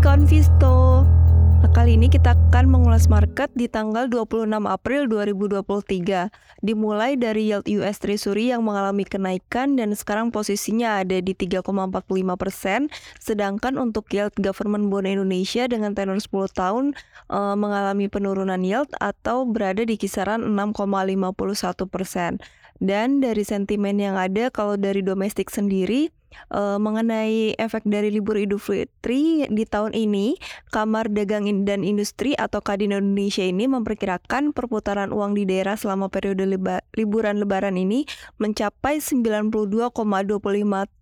kawan Visto. Kali ini kita akan mengulas market di tanggal 26 April 2023. Dimulai dari yield US Treasury yang mengalami kenaikan dan sekarang posisinya ada di 3,45 persen, sedangkan untuk yield government bond Indonesia dengan tenor 10 tahun e, mengalami penurunan yield atau berada di kisaran 6,51 persen. Dan dari sentimen yang ada, kalau dari domestik sendiri, uh, mengenai efek dari libur Idul Fitri di tahun ini, Kamar Dagang dan Industri atau Kadin Indonesia ini memperkirakan perputaran uang di daerah selama periode leba liburan lebaran ini mencapai 92,25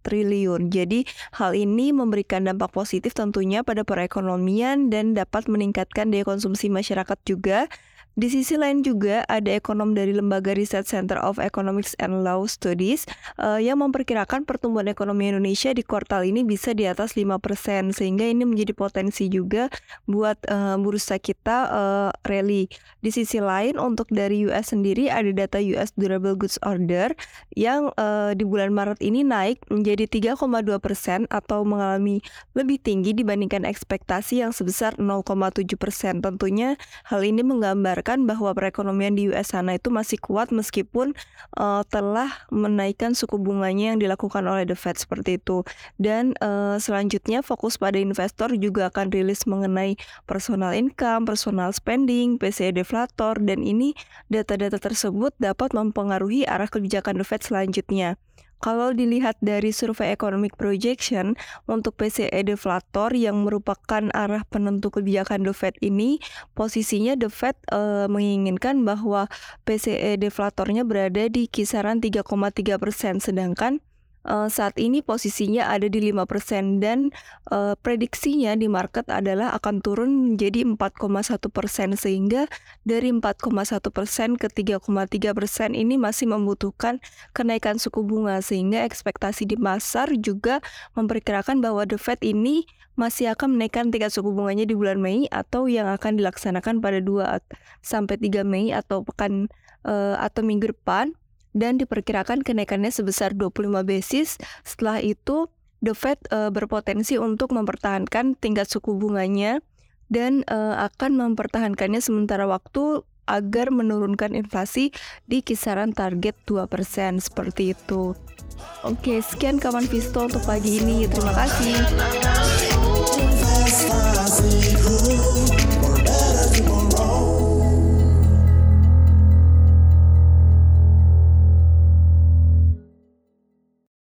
triliun. Jadi, hal ini memberikan dampak positif tentunya pada perekonomian dan dapat meningkatkan daya konsumsi masyarakat juga di sisi lain juga ada ekonom dari Lembaga Riset Center of Economics and Law Studies uh, yang memperkirakan pertumbuhan ekonomi Indonesia di kuartal ini bisa di atas 5% sehingga ini menjadi potensi juga buat uh, bursa kita uh, rally. Di sisi lain untuk dari US sendiri ada data US Durable Goods Order yang uh, di bulan Maret ini naik menjadi 3,2% atau mengalami lebih tinggi dibandingkan ekspektasi yang sebesar 0,7%. Tentunya hal ini menggambar menggambarkan bahwa perekonomian di US sana itu masih kuat meskipun uh, telah menaikkan suku bunganya yang dilakukan oleh The Fed seperti itu. Dan uh, selanjutnya fokus pada investor juga akan rilis mengenai personal income, personal spending, PCE deflator dan ini data-data tersebut dapat mempengaruhi arah kebijakan The Fed selanjutnya. Kalau dilihat dari survei economic projection untuk PCE deflator yang merupakan arah penentu kebijakan The Fed ini, posisinya The Fed e, menginginkan bahwa PCE deflatornya berada di kisaran 3,3 persen, sedangkan uh, saat ini posisinya ada di 5% dan uh, prediksinya di market adalah akan turun menjadi 4,1% sehingga dari 4,1% ke 3,3% ini masih membutuhkan kenaikan suku bunga sehingga ekspektasi di pasar juga memperkirakan bahwa The Fed ini masih akan menaikkan tingkat suku bunganya di bulan Mei atau yang akan dilaksanakan pada 2 sampai 3 Mei atau pekan uh, atau minggu depan dan diperkirakan kenaikannya sebesar 25 basis. Setelah itu, The Fed uh, berpotensi untuk mempertahankan tingkat suku bunganya dan uh, akan mempertahankannya sementara waktu agar menurunkan inflasi di kisaran target 2% seperti itu. Oke, sekian kawan Visto untuk pagi ini. Terima kasih.